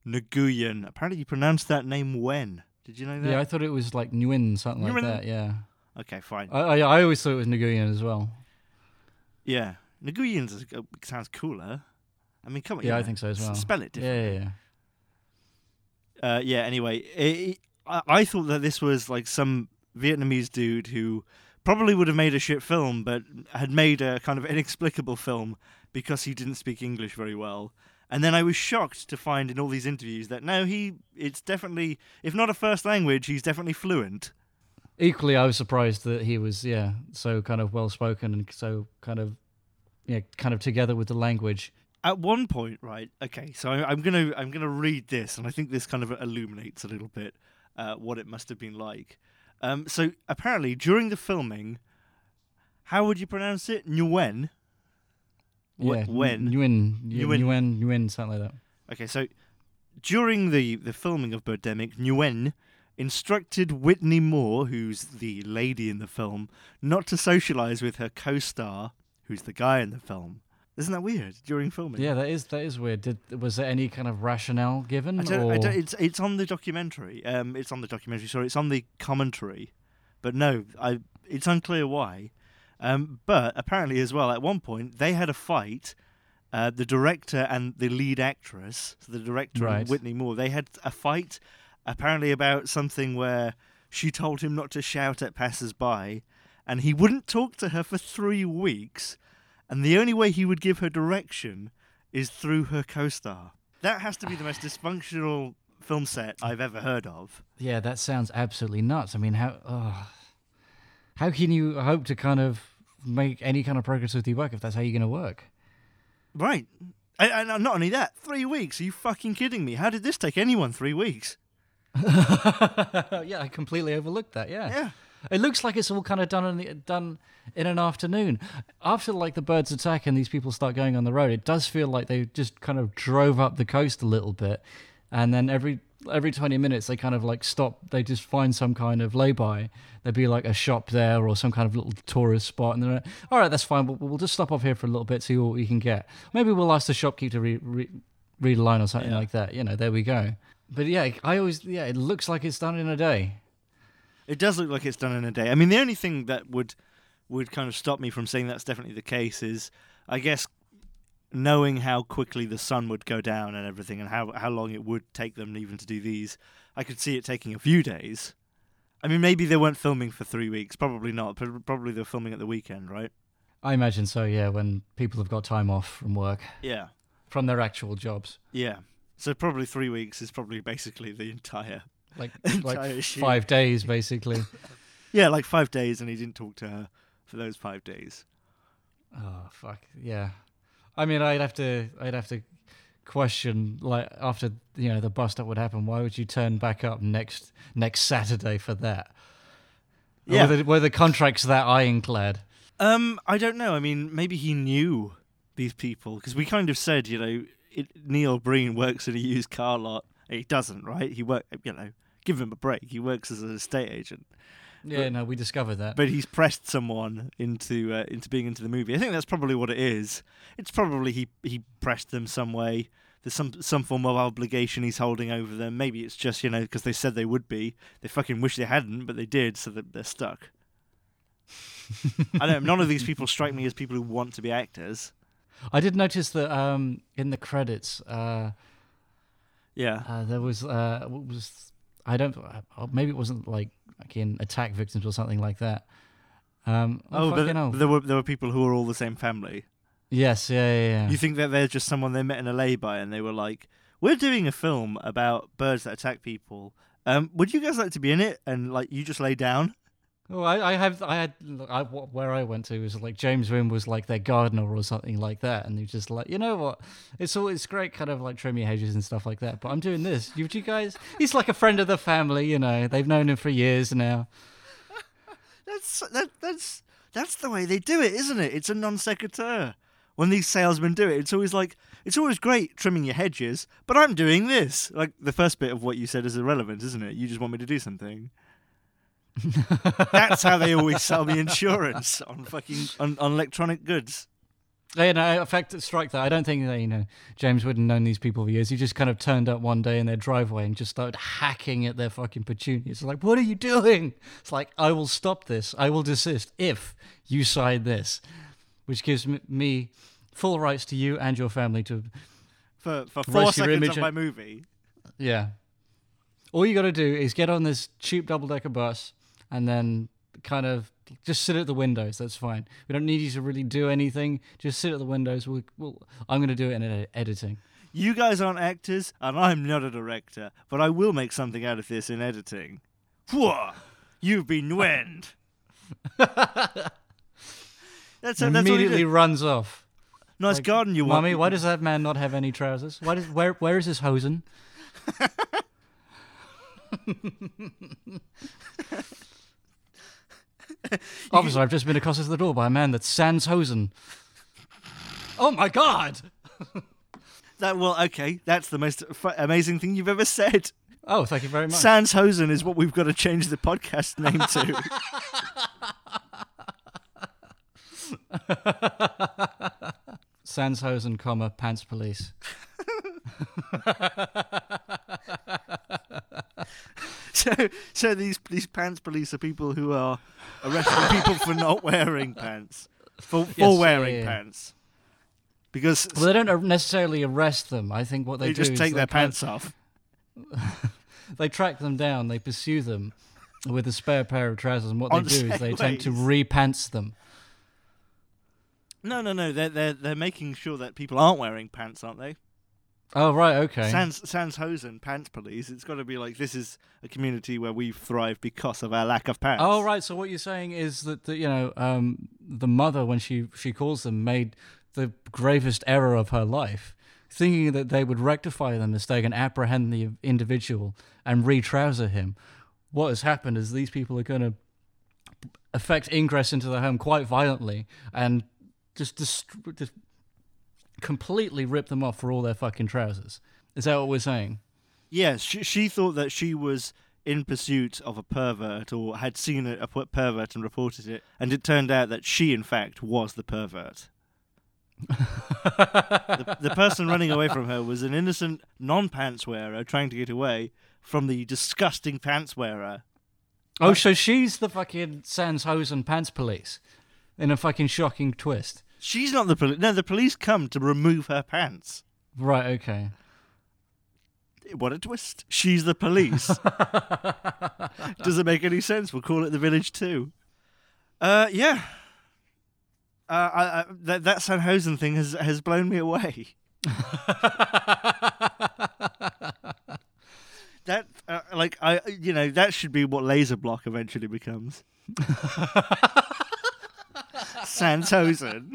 Nguyen. Apparently, you pronounced that name when. Did you know that? Yeah, I thought it was like Nguyen, something like that. Yeah, Okay, fine. I, I I always thought it was Nguyen as well. yeah, Nguyen sounds cooler. I mean, come on. Yeah, you I think so as well. Spell it differently. Yeah, yeah, yeah. Uh, yeah. Anyway, it, I, I thought that this was like some Vietnamese dude who probably would have made a shit film, but had made a kind of inexplicable film because he didn't speak English very well. And then I was shocked to find in all these interviews that no, he it's definitely if not a first language, he's definitely fluent. Equally, I was surprised that he was yeah so kind of well spoken and so kind of yeah kind of together with the language. At one point, right? Okay, so I, I'm gonna I'm gonna read this, and I think this kind of illuminates a little bit uh, what it must have been like. Um, so apparently, during the filming, how would you pronounce it? Nguyen. Yeah, when? Nguyen, Nguyen. Nguyen, Nguyen, something like that. Okay, so during the the filming of Birdemic, Nguyen instructed Whitney Moore, who's the lady in the film, not to socialize with her co-star, who's the guy in the film. Isn't that weird? During filming, Yeah, that is that is weird. Did was there any kind of rationale given? I don't. I don't, it's it's on the documentary. Um, it's on the documentary. Sorry, it's on the commentary. But no, I it's unclear why. Um, but apparently as well, at one point they had a fight. Uh, the director and the lead actress, so the director and Whitney Moore, they had a fight. Apparently about something where she told him not to shout at passers-by, and he wouldn't talk to her for three weeks. And the only way he would give her direction is through her co-star. That has to be the most [sighs] dysfunctional film set I've ever heard of. Yeah, that sounds absolutely nuts. I mean, how oh, how can you hope to kind of make any kind of progress with your work if that's how you're going to work? Right. And, and not only that, three weeks. Are you fucking kidding me? How did this take anyone three weeks? [laughs] yeah, I completely overlooked that. Yeah. Yeah. It looks like it's all kind of done in the, done in an afternoon. After like the birds attack and these people start going on the road, it does feel like they just kind of drove up the coast a little bit, and then every every twenty minutes they kind of like stop. They just find some kind of lay-by. There'd be like a shop there or some kind of little tourist spot, and they're like, all right, that's fine. We'll, we'll just stop off here for a little bit, see what we can get. Maybe we'll ask the shopkeeper to re- re- read a line or something Yeah. like that. You know, there we go. But yeah, I always yeah, it looks like it's done in a day. It does look like it's done in a day. I mean, the only thing that would would kind of stop me from saying that's definitely the case is, I guess, knowing how quickly the sun would go down and everything, and how how long it would take them even to do these. I could see it taking a few days. I mean, maybe they weren't filming for three weeks. Probably not. Probably they're filming at the weekend, right? I imagine so. Yeah, when people have got time off from work, Yeah. from their actual jobs, Yeah. So probably three weeks is probably basically the entire. Like [laughs] like five days basically. [laughs] Yeah, like five days, and he didn't talk to her for those five days. Oh fuck yeah! I mean, I'd have to, I'd have to question like after you know the bust up would happen. Why would you turn back up next next Saturday for that? Yeah. were the, were the contracts that ironclad? Um, I don't know. I mean, maybe he knew these people because we kind of said, you know, it, Neil Breen works in a used car lot. He doesn't, right? He work, you know, give him a break. He works as an estate agent, Yeah, no, we discovered that. but he's pressed someone into uh, into being into the movie. I think that's probably what it is. It's probably he he pressed them some way. There's some some form of obligation he's holding over them. Maybe it's just you know because they said they would be. They fucking wish they hadn't, but they did, so that they're stuck. I don't. None of these people strike me as people who want to be actors. I did notice that um, in the credits, uh, Yeah. uh, there was uh, what was I don't uh, maybe it wasn't like in attack victims or something like that. Um, oh, Oh, but hell. there were there were people who were all the same family. yes, yeah, yeah, yeah. You think that they're just someone they met in a lay-by, and they were like, "We're doing a film about birds that attack people. Um, would you guys like to be in it?" And like, you just lay down. Oh, I, I have, I had, I, where I went to was like James Nguyen was like their gardener or something like that, and you just like, you know what? It's all, it's great, kind of like trim your hedges and stuff like that. But I'm doing this. You, you guys, he's like a friend of the family, you know. They've known him for years now. [laughs] That's that, that's that's the way they do it, isn't it? It's a non sequitur. When these salesmen do it, it's always like it's always great trimming your hedges, but I'm doing this. Like the first bit of what you said is irrelevant, isn't it? You just want me to do something. That's how they always sell me insurance on fucking on, on electronic goods. Yeah, no, in fact, strike that. I don't think that you know James would have known these people for years. He just kind of turned up one day in their driveway and just started hacking at their fucking petunias. Like, what are you doing? It's like, I will stop this. I will desist if you sign this, which gives me full rights to you and your family to, For for four your seconds image of and- my movie. yeah. All you got to do is get on this cheap double decker bus and then kind of just sit at the windows. That's fine. We don't need you to really do anything. Just sit at the windows. We'll, we'll, I'm going to do it in ed- editing. You guys aren't actors, and I'm not a director, but I will make something out of this in editing. Whoa! You've been [laughs] wenned. that's that's immediately runs off. Nice Like, garden you want. Mummy, why does that man not have any trousers? Why does where where is his hosen? [laughs] [laughs] [laughs] Officer, I've just been accosted at the door by a man that's sans hosen. Oh my god! [laughs] That well, okay, that's the most f- amazing thing you've ever said. Oh, thank you very much. Sans Hosen is what we've got to change the podcast name to. [laughs] sans hosen, comma pants police. [laughs] so, so these these pants police are people who are arresting people for not wearing pants, for for Yes, wearing yeah, yeah. pants, because Well, they don't necessarily arrest them. I think what they, they, do just take their pants off. [laughs] they track them down, they pursue them with a spare pair of trousers, and what On they do is they attempt to repants them. No, no, no. They're they're they're making sure that people aren't wearing pants, aren't they? Oh right, okay. Sans Sans Hosen, pants police. It's got to be like this is a community where we thrive because of our lack of pants. Oh right, so what you're saying is that the, you know um, the mother when she she calls them made the gravest error of her life thinking that they would rectify the mistake and apprehend the individual and re-trouser him. What has happened is these people are going to affect ingress into the home quite violently and just, just, just completely rip them off for all their fucking trousers. Is that what we're saying? Yes, she, she thought that she was in pursuit of a pervert or had seen a, a pervert and reported it, and it turned out that she, in fact, was the pervert. the, the person running away from her was an innocent non-pants wearer trying to get away from the disgusting pants wearer. Oh, so she's the fucking Sans Hosen pants police in a fucking shocking twist. She's not the police. No, the police come to remove her pants. Right, okay. What a twist. She's the police. [laughs] Doesn't make any sense. We'll call it the village too. Uh, yeah. Uh, I, I, that that Sanhosen thing has has blown me away. [laughs] that uh, like I you know that should be what laser block eventually becomes. [laughs] Sanhosen.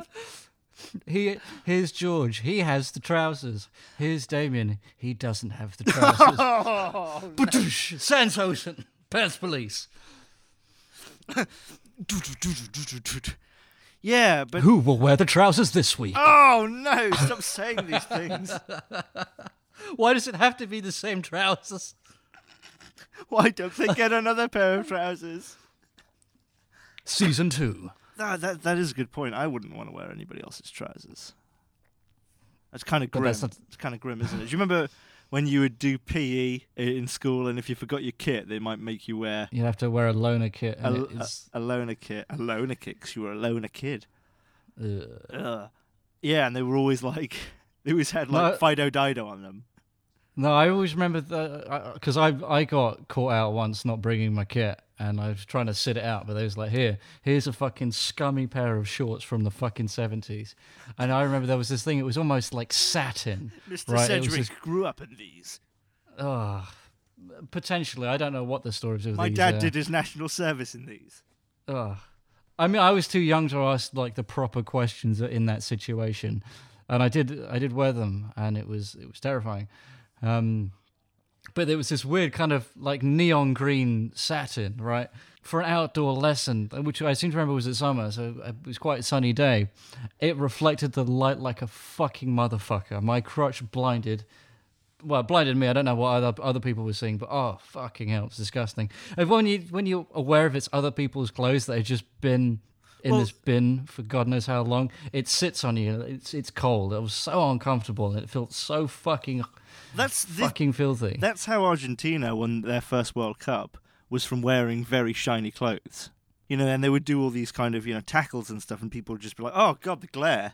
He here's George. He has the trousers. Here's Damien. He doesn't have the trousers. [laughs] Oh, Badoosh! Sans Hosen pants police. yeah, but Who will wear the trousers this week? oh no! Stop saying these things. [laughs] Why does it have to be the same trousers? Why don't they get another pair of trousers? Season two. Ah, that that is a good point. I wouldn't want to wear anybody else's trousers. That's kind of grim. that's not- It's kind of grim, isn't it? Do you remember when you would do PE in school, and if you forgot your kit, they might make you wear You'd have to wear a loner kit, a, and a, a loner kit, a loner kit, 'cause you were a loner kid. uh, Ugh. Yeah, and they were always like, [laughs] they always had like No. Fido Dido on them. No, I always remember that because I I got caught out once not bringing my kit, and I was trying to sit it out, but they was like, "Here, here's a fucking scummy pair of shorts from the fucking seventies," and I remember there was this thing; it was almost like satin. [laughs] Mr. Right, Sedgwick just- grew up in these. Ugh. potentially, I don't know what the stories of My these. dad uh, did his national service in these. Ugh. I mean, I was too young to ask like the proper questions in that situation, and I did. I did wear them, and it was it was terrifying. Um, but there was this weird kind of like neon green satin, right, for an outdoor lesson, which I seem to remember was at summer, so it was quite a sunny day. It reflected the light like a fucking motherfucker. My crotch blinded well, blinded me. I don't know what other other people were seeing, but oh fucking hell, it's disgusting. And when you when you're aware of it's other people's clothes that have just been in Well- this bin for God knows how long, it sits on you. It's it's cold. It was so uncomfortable, and it felt so fucking That's this, fucking filthy. That's how Argentina won their first World Cup was from wearing very shiny clothes. You know, and they would do all these kind of you know tackles and stuff, and people would just be like, "Oh God, the glare."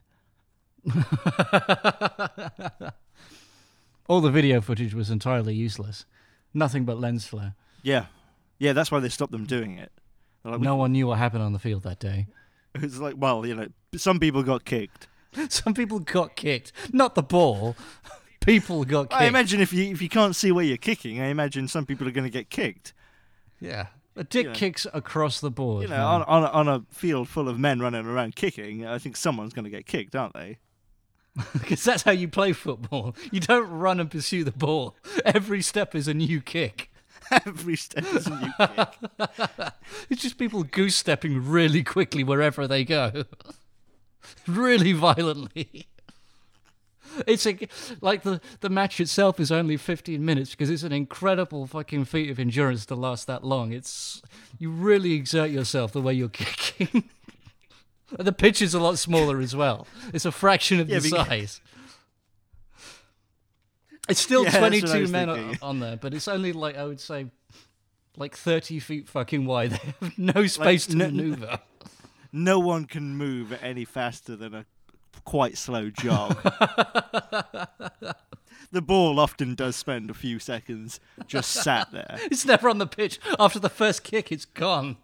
[laughs] All the video footage was entirely useless. Nothing but lens flare. Yeah, yeah, that's why they stopped them doing it. Like, No one knew what happened on the field that day. [laughs] It's like, well, you know, some people got kicked. [laughs] Some people got kicked, not the ball. People got kicked. I imagine if you if you can't see where you're kicking, I imagine some people are going to get kicked. yeah, a dick kicks across the board. You know, man. on on a, on a field full of men running around kicking, I think someone's going to get kicked, aren't they? [laughs] Because that's how you play football. You don't run and pursue the ball. Every step is a new kick. [laughs] Every step is a new kick. [laughs] It's just people goose stepping really quickly wherever they go. really violently. [laughs] It's a, like the, the match itself is only 15 minutes because it's an incredible fucking feat of endurance to last that long. It's you really exert yourself the way you're [laughs] kicking. And the pitch is a lot smaller as well. It's a fraction of Yeah, the because- size. It's still Yeah, that's what I 22 was men on, on there, but it's only like I would say like 30 feet fucking wide. [laughs] They have no space to no- maneuver. no one can move any faster than a quite slow jog. [laughs] the ball often does spend a few seconds just sat there. [laughs] It's never on the pitch. After the first kick, it's gone.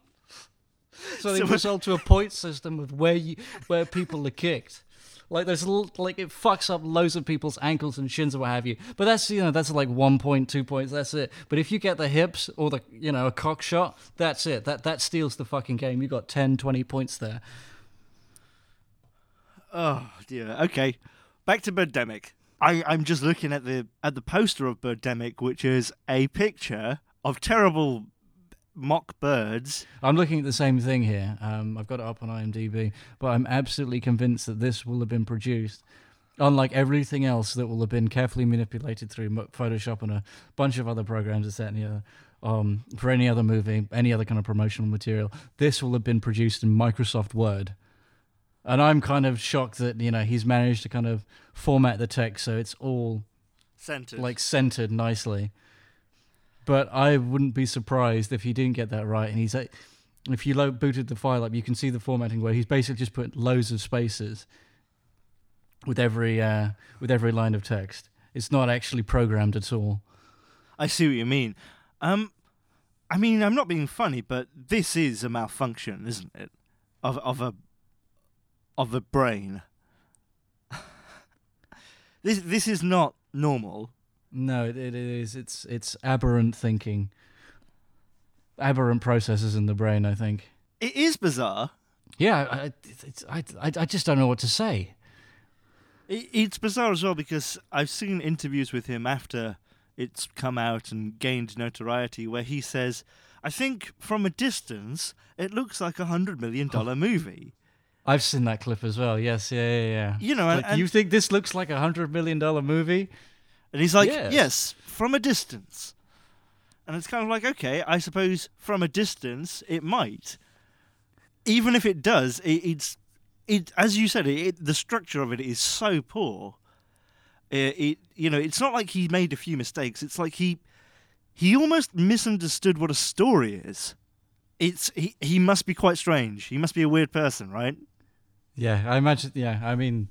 So they So- result [laughs] to a point system of where you where people are kicked. Like there's like it fucks up loads of people's ankles and shins or what have you. But that's you know that's like one point, two points. That's it. But if you get the hips or the you know a cock shot, that's it. That that steals the fucking game. You got 10, 20 points there. Oh dear. Okay, back to Birdemic. I, I'm just looking at the at the poster of Birdemic, which is a picture of terrible mock birds. I'm looking at the same thing here. Um, I've got it up on IMDb, but I'm absolutely convinced that this will have been produced, unlike everything else that will have been carefully manipulated through Photoshop and a bunch of other programs, this, that, and the other. Um, for any other movie, any other kind of promotional material, this will have been produced in Microsoft Word. And I'm kind of shocked that you know he's managed to kind of format the text so it's all Centered. like centered nicely. But I wouldn't be surprised if he didn't get that right. And he's like, if you lo- booted the file up, you can see the formatting where he's basically just put loads of spaces with every uh, with every line of text. It's not actually programmed at all. I see what you mean. Um, I mean, I'm not being funny, but this is a malfunction, isn't it? Of of a of the brain. [laughs] this this is not normal. No, it, it is. It's it's aberrant thinking, aberrant processes in the brain. I think. It is bizarre. Yeah, I, it's, I, I, I just don't know what to say. It, it's bizarre as well because I've seen interviews with him after it's come out and gained notoriety where he says, "I think from a distance it looks like a hundred million dollar [laughs] movie." I've seen that clip as well. Yes, yeah, yeah, yeah. You know, and, Like, and, you think this looks like a hundred million dollar movie? and he's like, Yes. "Yes, from a distance." And it's kind of like, okay, I suppose from a distance it might. Even if it does, it, it's it as you said, it, it the structure of it is so poor. It, it you know, it's not like he made a few mistakes. It's like he he almost misunderstood what a story is. It's he he must be quite strange. He must be a weird person, right? Yeah, I imagine. Yeah, I mean,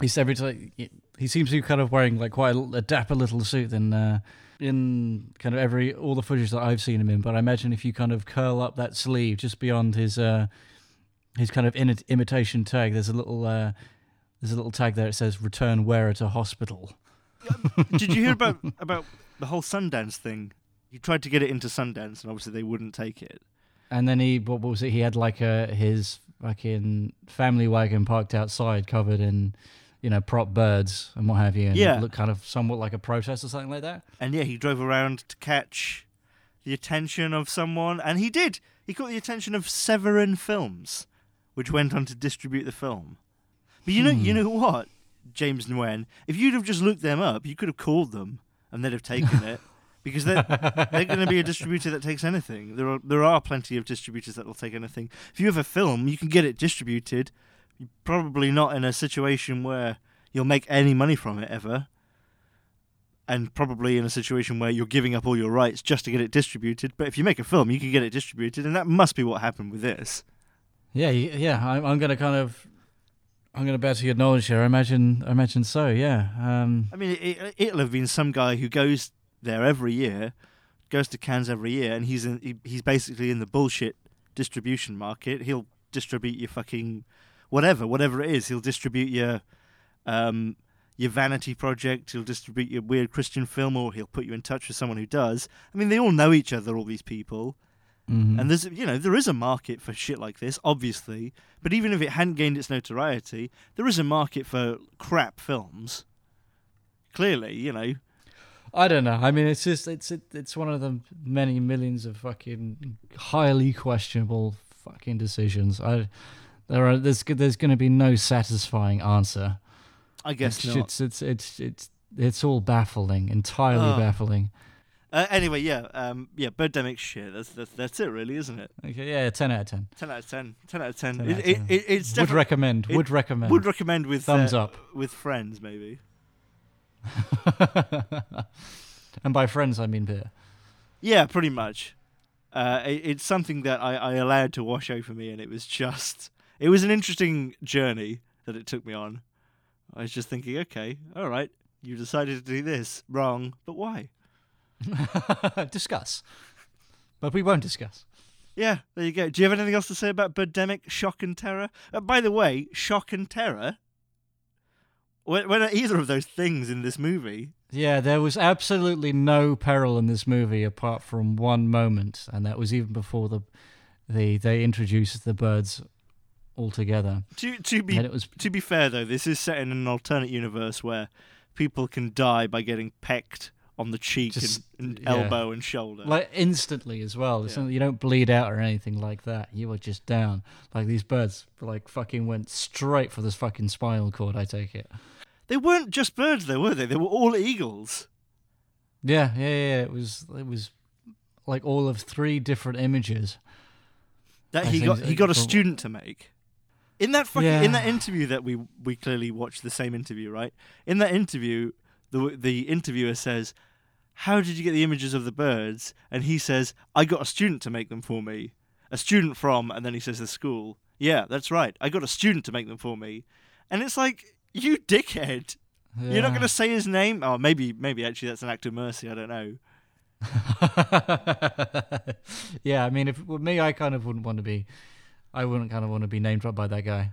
he's every time he seems to be kind of wearing like quite a, a dapper little suit in uh, in kind of every all the footage that I've seen him in. But I imagine if you kind of curl up that sleeve just beyond his uh, his kind of in- imitation tag, there's a little uh, there's a little tag there. It says "Return wearer to hospital." Did you hear about [laughs] about the whole Sundance thing? He tried to get it into Sundance, and obviously they wouldn't take it. And then he what was it? He had like a his fucking family wagon parked outside, covered in you know prop birds and what have you. And Yeah. it looked kind of somewhat like a protest or something like that. And yeah, he drove around to catch the attention of someone, and he did. He caught the attention of Severin Films, which went on to distribute the film. But you know, you hmm. know what, James Nguyen, if you'd have just looked them up, you could have called them, and they'd have taken it. [laughs] Because they're, they're going to be a distributor that takes anything. There are there are plenty of distributors that will take anything. If you have a film, you can get it distributed. You're probably not in a situation where you'll make any money from it ever and probably in a situation where you're giving up all your rights just to get it distributed. But if you make a film, you can get it distributed, and that must be what happened with this. Yeah, yeah. I'm, I'm going to kind of, I'm going to bet to knowledge here. I imagine, I imagine so. Yeah. Um, I mean, it, it'll have been some guy who goes there every year, goes to Cannes every year, and he's in, he, he's basically in the bullshit distribution market. He'll distribute your fucking whatever, whatever it is. He'll distribute your um, your vanity project. He'll distribute your weird Christian film, or he'll put you in touch with someone who does. I mean, they all know each other. All these people. mhm. And there's, you know, there is a market for shit like this, obviously. But even if it hadn't gained its notoriety, there is a market for crap films. Clearly, you know. I don't know. I mean, it's just it's it, it's one of the many millions of fucking highly questionable fucking decisions. I there are there's there's going to be no satisfying answer. I guess it's, not. It's it's it's it's it's all baffling, entirely Oh. baffling. Uh, anyway, yeah, um, yeah, Birdemic shit. That's, that's that's it, really, isn't it? Okay, yeah, ten out of ten. Ten out of ten. Ten out of ten. 10 it, out of it, 10. it, it's Would recommend. it would recommend. would recommend with Thumbs uh, up. with friends, maybe. [laughs] and by friends, I mean beer. Yeah, pretty much. Uh, it, it's something that I, I allowed to wash over me, and it was just it was an interesting journey that it took me on. I was just thinking, okay, all right, you decided to do this wrong, but why? [laughs] discuss. But we won't discuss. Yeah, there you go. Do you have anything else to say about Birdemic, Shock and Terror? Uh, by the way, Shock and Terror. When, when are either of those things in this movie? Yeah, there was absolutely no peril in this movie apart from one moment, and that was even before the the they introduced the birds altogether. To to be And it was to be fair though, this is set in an alternate universe where people can die by getting pecked on the cheek Just- and, and yeah. elbow and shoulder. Like instantly as well. Yeah. you don't bleed out or anything like that. You are just down. Like these birds, like fucking went straight for this fucking spinal cord. I take it. They weren't just birds, though, were they? They were all eagles. Yeah, yeah, yeah. It was it was like all of three different images. that I he got he got a student to make. In that fucking in that interview that we we clearly watched the same interview, right? In that interview, the the interviewer says, "How did you get the images of the birds?" And he says, "I got a student to make them for me. A student from," and then he says the school. Yeah, that's right. I got a student to make them for me. And it's like, you dickhead. You're not going to say his name? Oh, maybe maybe actually that's an act of mercy. I don't know. [laughs] yeah, I mean, if with me, I kind of wouldn't want to be. I wouldn't kind of want to be name dropped by that guy.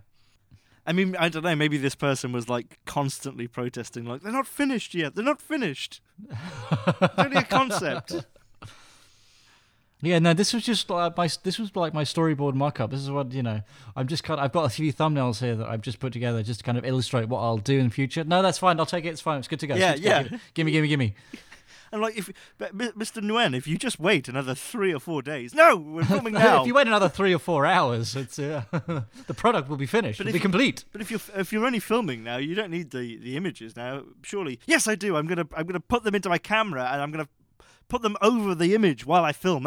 I mean, I don't know. Maybe this person was like constantly protesting, like they're not finished yet. They're not finished. It's only a concept. Yeah, no, this was just like my this was like my storyboard mock-up. This is what you know. I'm just kind. Of, I've got a few thumbnails here that I've just put together just to kind of illustrate what I'll do in the future. No, that's fine. I'll take it. It's fine. It's good to go. Yeah, to yeah. It- give me, give me, give me. [laughs] And like, if Mr. Nguyen, if you just wait another three or four days, no, we're filming [laughs] now. if you wait another three or four hours, it's uh, [laughs] the product will be finished. But It'll if be complete. But if you're if you're only filming now, you don't need the, the images now. Surely, yes, I do. I'm gonna I'm gonna put them into my camera and I'm gonna put them over the image while I film.